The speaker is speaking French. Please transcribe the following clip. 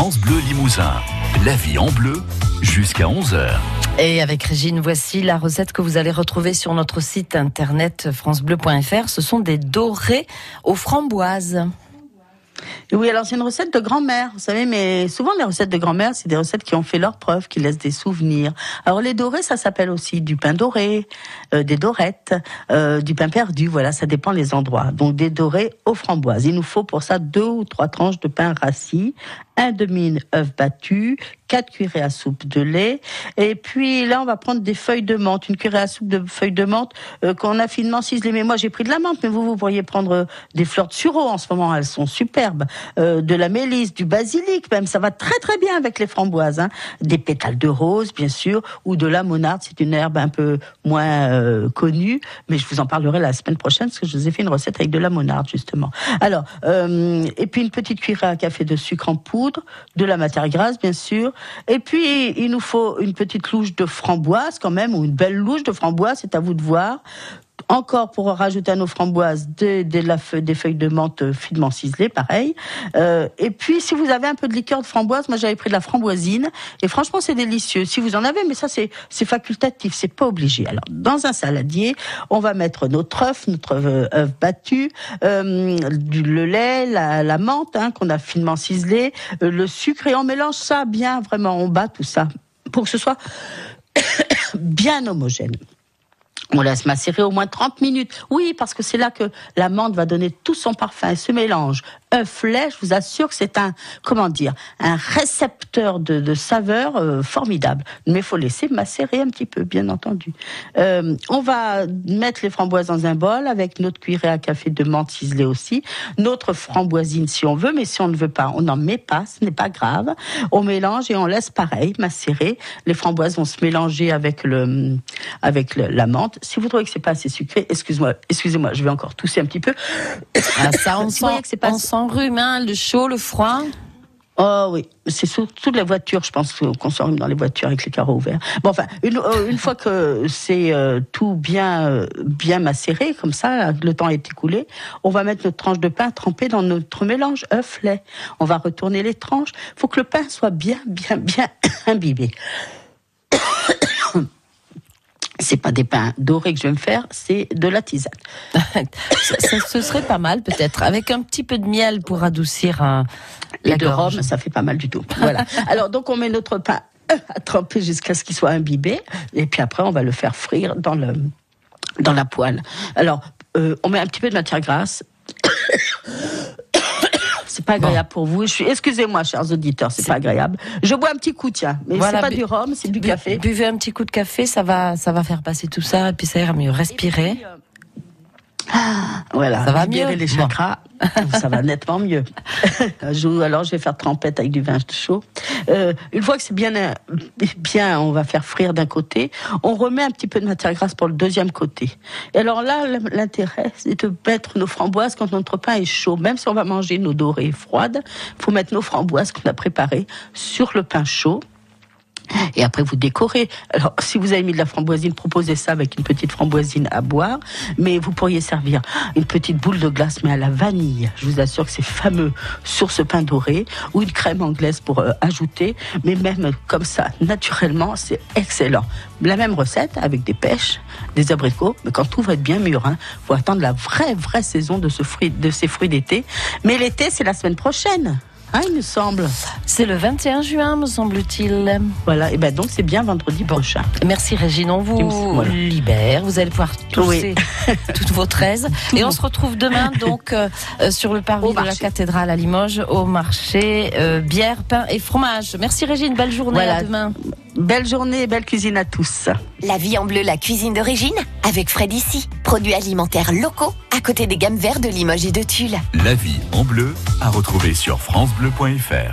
France Bleu Limousin. La vie en bleu jusqu'à 11h. Et avec Régine, voici la recette que vous allez retrouver sur notre site internet francebleu.fr. Ce sont des dorés aux framboises. Oui, alors c'est une recette de grand-mère, vous savez, mais souvent les recettes de grand-mère, c'est des recettes qui ont fait leurs preuves, qui laissent des souvenirs. Alors les dorés, ça s'appelle aussi du pain doré, euh, des dorettes, euh, du pain perdu, voilà, ça dépend les endroits. Donc des dorés aux framboises. Il nous faut pour ça deux ou trois tranches de pain rassis, un demi œuf battu, 4 cuillerées à soupe de lait. Et puis là, on va prendre des feuilles de menthe, une cuillerée à soupe de feuilles de menthe euh, qu'on a finement ciselées. Mais moi, j'ai pris de la menthe, mais vous, vous pourriez prendre euh, des fleurs de sureau en ce moment, elles sont superbes. Euh, de la mélisse, du basilic même, ça va très très bien avec les framboises. Hein. Des pétales de rose, bien sûr, ou de la monarde, c'est une herbe un peu moins connue, mais je vous en parlerai la semaine prochaine parce que je vous ai fait une recette avec de la monarde justement. Alors, et puis une petite cuillerée à café de sucre en poudre, de la matière grasse, bien sûr, et puis, il nous faut une petite louche de framboise quand même, ou une belle louche de framboise, c'est à vous de voir encore pour rajouter à nos framboises des, feuilles de menthe finement ciselées, pareil. Euh, et puis, si vous avez un peu de liqueur de framboise, moi j'avais pris de la framboisine, et franchement c'est délicieux. Si vous en avez, mais ça c'est facultatif, c'est pas obligé. Alors, dans un saladier, on va mettre notre œuf, notre œuf battu, euh, le lait, la, menthe hein, qu'on a finement ciselé, euh, le sucre, et on mélange ça bien, vraiment, on bat tout ça pour que ce soit bien homogène. On laisse macérer au moins 30 minutes. Oui, parce que c'est là que la menthe va donner tout son parfum. Ce mélange œuf lait, je vous assure que c'est un, comment dire, un récepteur de, de saveur euh, formidable. Mais il faut laisser macérer un petit peu, bien entendu. Euh, on va mettre les framboises dans un bol avec notre cuillerée à café de menthe ciselée aussi, notre framboisine si on veut, mais si on ne veut pas, on n'en met pas, ce n'est pas grave. On mélange et on laisse pareil macérer. Les framboises vont se mélanger avec le, avec le, la menthe. Si vous trouvez que c'est pas assez sucré, excuse-moi, excusez-moi, je vais encore tousser un petit peu. Ah, ça, on que c'est pas on sent rhume, hein, le chaud, le froid. Oh oui, c'est surtout de la voiture, je pense qu'on s'enrhume dans les voitures avec les carreaux ouverts. Bon, enfin, une, euh, fois que c'est euh, tout bien, euh, bien macéré, comme ça, le temps est écoulé, on va mettre notre tranche de pain trempée dans notre mélange œuf-lait. On va retourner les tranches. Il faut que le pain soit bien, bien, bien imbibé. C'est pas des pains dorés que je vais me faire, c'est de la tisane. ça, ça- ce serait pas mal peut-être, avec un petit peu de miel pour adoucir euh, Et la de gorge. rhum, ça fait pas mal du tout. Voilà. Alors donc on met notre pain à tremper jusqu'à ce qu'il soit imbibé, et puis après on va le faire frire dans le dans la poêle. Alors euh, on met un petit peu de matière grasse. C'est pas agréable pour vous. Je suis, excusez-moi, chers auditeurs, c'est pas agréable. Je bois un petit coup, tiens, mais Voilà, c'est pas bu- du rhum, c'est du Bu- café. Buvez un petit coup de café, ça va, ça va faire passer tout ça, et puis ça ira mieux. Respirez. Voilà, Ça va mieux les chakras, ça va nettement mieux. Alors je vais faire trempette avec du vin chaud. Euh, une fois que c'est bien, euh, bien, on va faire frire d'un côté. On remet un petit peu de matière grasse pour le deuxième côté. Et alors là, l'intérêt, c'est de mettre nos framboises quand notre pain est chaud. Même si on va manger nos dorées froides, faut mettre nos framboises qu'on a préparées sur le pain chaud. Et après, vous décorez. Alors, si vous avez mis de la framboisine, proposez ça avec une petite framboisine à boire. Mais vous pourriez servir une petite boule de glace, mais à la vanille. Je vous assure que c'est fameux sur ce pain doré. Ou une crème anglaise pour euh, ajouter. Mais même comme ça, naturellement, c'est excellent. La même recette avec des pêches, des abricots. Mais quand tout va être bien mûr, hein, faut attendre la vraie, vraie saison de, ce fruit, de ces fruits d'été. Mais l'été, c'est la semaine prochaine. Hein, il me semble. C'est le 21 juin, me semble-t-il. Voilà, et ben donc c'est bien vendredi prochain. Merci Régine, on vous Voilà. libère. Vous allez pouvoir tousser toutes vos 13. Et on se retrouve demain donc euh, euh, sur le parvis Au de la cathédrale à Limoges, au marché euh, bière, pain et fromage. Merci Régine, belle journée, Voilà. à demain. Belle journée et belle cuisine à tous. La vie en bleu, la cuisine d'origine, avec Fred ici. Produits alimentaires locaux, à côté des gammes vertes de Limoges et de Tulle. La vie en bleu à retrouver sur francebleu.fr.